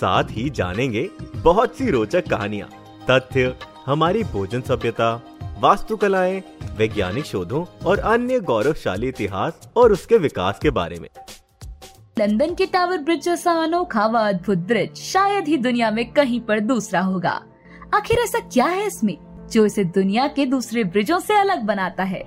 साथ ही जानेंगे बहुत सी रोचक कहानियाँ, तथ्य, हमारी भोजन सभ्यता, वास्तुकलाएँ, वैज्ञानिक शोधों और अन्य गौरवशाली इतिहास और उसके विकास के बारे में। लंदन के टावर ब्रिज जैसा अनोखा व अद्भुत ब्रिज शायद ही दुनिया में कहीं पर दूसरा होगा। आखिर ऐसा क्या है इसमें, जो इसे दुनिया के दूसरे ब्रिजों से अलग बनाता है?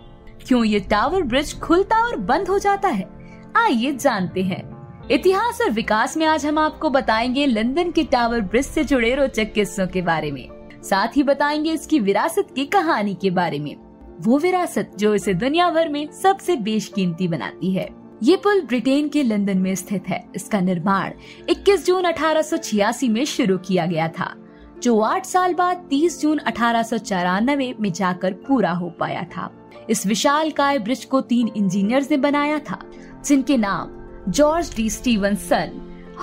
क्यों ये टावर ब्रिज खुलता और बंद हो जाता है? आइए जानते हैं। इतिहास और विकास में आज हम आपको बताएँगे लंदन के टावर ब्रिज से जुड़े रोचक किस्सों के बारे में। साथ ही बताएँगे इसकी विरासत की कहानी के बारे में। वो विरासत जो इसे दुनिया भर में सबसे बेशकीमती बनाती है। ये पुल ब्रिटेन के लंदन में स्थित है। इसका निर्माण 21 जून अठारह सौ छियासी में शुरू किया गया था, जो आठ साल बाद 30 जून अठारह सौ चौरानवे में जाकर पूरा हो पाया था। इस विशाल काय ब्रिज को तीन इंजीनियर्स ने बनाया था, जिनके नाम George D Stevenson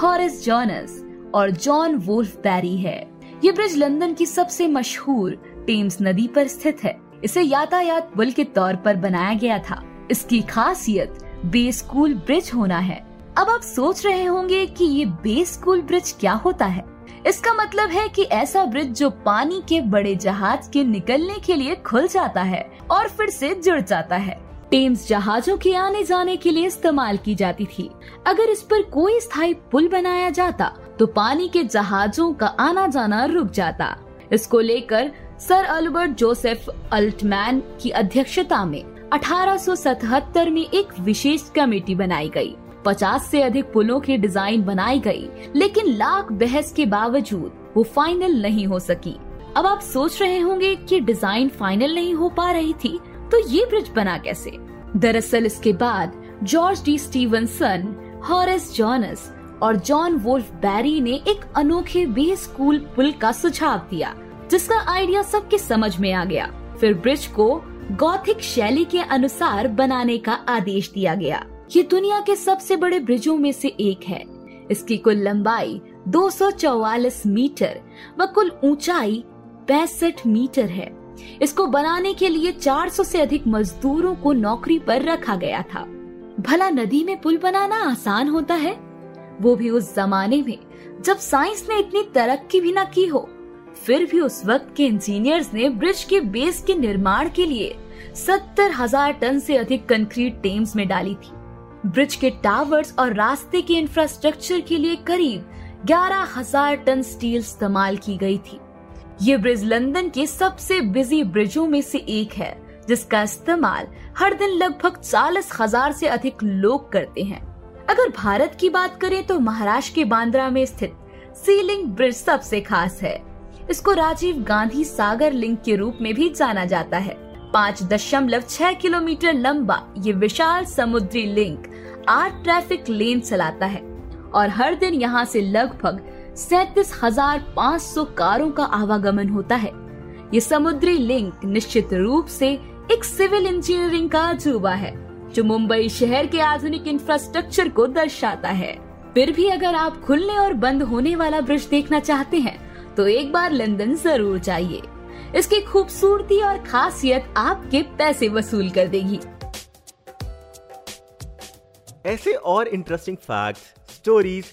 Horace Jones और जॉन वोल्फ बैरी है। ये ब्रिज लंदन की सबसे मशहूर टेम्स नदी पर स्थित है। इसे यातायात पुल के तौर पर बनाया गया था। इसकी खासियत बेस्कूल ब्रिज होना है। अब आप सोच रहे होंगे कि ये बेस्कूल ब्रिज क्या होता है? इसका मतलब है कि ऐसा ब्रिज जो पानी के बड़े जहाज़ के निकलने के लिए खुल जाता है और फिर से जुड़ जाता है। टेम्स जहाजों के आने जाने के लिए इस्तेमाल की जाती थी। अगर इस पर कोई स्थायी पुल बनाया जाता तो पानी के जहाजों का आना जाना रुक जाता। इसको लेकर सर अल्बर्ट जोसेफ अल्टमैन की अध्यक्षता में 1877 में एक विशेष कमेटी बनाई गई। 50 से अधिक पुलों की डिज़ाइन बनाई गई, लेकिन लाख बहस के बावजूद वो फाइनल नहीं हो सकी। अब आप सोच रहे होंगे कि डिज़ाइन फाइनल नहीं हो पा रही थी तो ये ब्रिज बना कैसे? दरअसल इसके बाद George D Stevenson, Horace Jones और जॉन वोल्फ बैरी ने एक अनोखे बे स्कूल पुल का सुझाव दिया, जिसका आइडिया सबके समझ में आ गया। फिर ब्रिज को गौथिक शैली के अनुसार बनाने का आदेश दिया गया। ये दुनिया के सबसे बड़े ब्रिजों में से एक है। इसकी कुल लंबाई 244 मीटर व कुल ऊंचाई पैंसठ मीटर है। इसको बनाने के लिए 400 से अधिक मजदूरों को नौकरी पर रखा गया था। भला नदी में पुल बनाना आसान होता है? वो भी उस जमाने में, जब साइंस ने इतनी तरक्की भी न की हो। फिर भी उस वक्त के इंजीनियर्स ने ब्रिज के बेस के निर्माण के लिए सत्तर हज़ार टन से अधिक कंक्रीट टेम्स में डाली थी। ब्रिज के टावर्स और रास्ते के इंफ्रास्ट्रक्चर के लिए करीब ग्यारह हज़ार टन स्टील इस्तेमाल की गई थी। ये ब्रिज लंदन के सबसे बिज़ी ब्रिजों में से एक है, जिसका इस्तेमाल हर दिन लगभग चालीस हज़ार से अधिक लोग करते हैं। अगर भारत की बात करें तो महाराष्ट्र के बांद्रा में स्थित सीलिंग ब्रिज सबसे खास है। इसको राजीव गांधी सागर लिंक के रूप में भी जाना जाता है। पाँच दशमलव छह किलोमीटर लंबा ये विशाल समुद्री लिंक आठ ट्रैफ़िक लेन चलाता है और हर दिन यहाँ से लगभग सैतीस हज़ार पाँच सौ कारों का आवागमन होता है। ये समुद्री लिंक निश्चित रूप से एक सिविल इंजीनियरिंग का अजूबा है जो मुंबई शहर के आधुनिक इंफ्रास्ट्रक्चर को दर्शाता है। फिर भी अगर आप खुलने और बंद होने वाला ब्रिज देखना चाहते हैं तो एक बार लंदन ज़रूर जाइए। इसकी खूबसूरती और खासियत आपके पैसे वसूल कर देगी। ऐसे और interesting facts, stories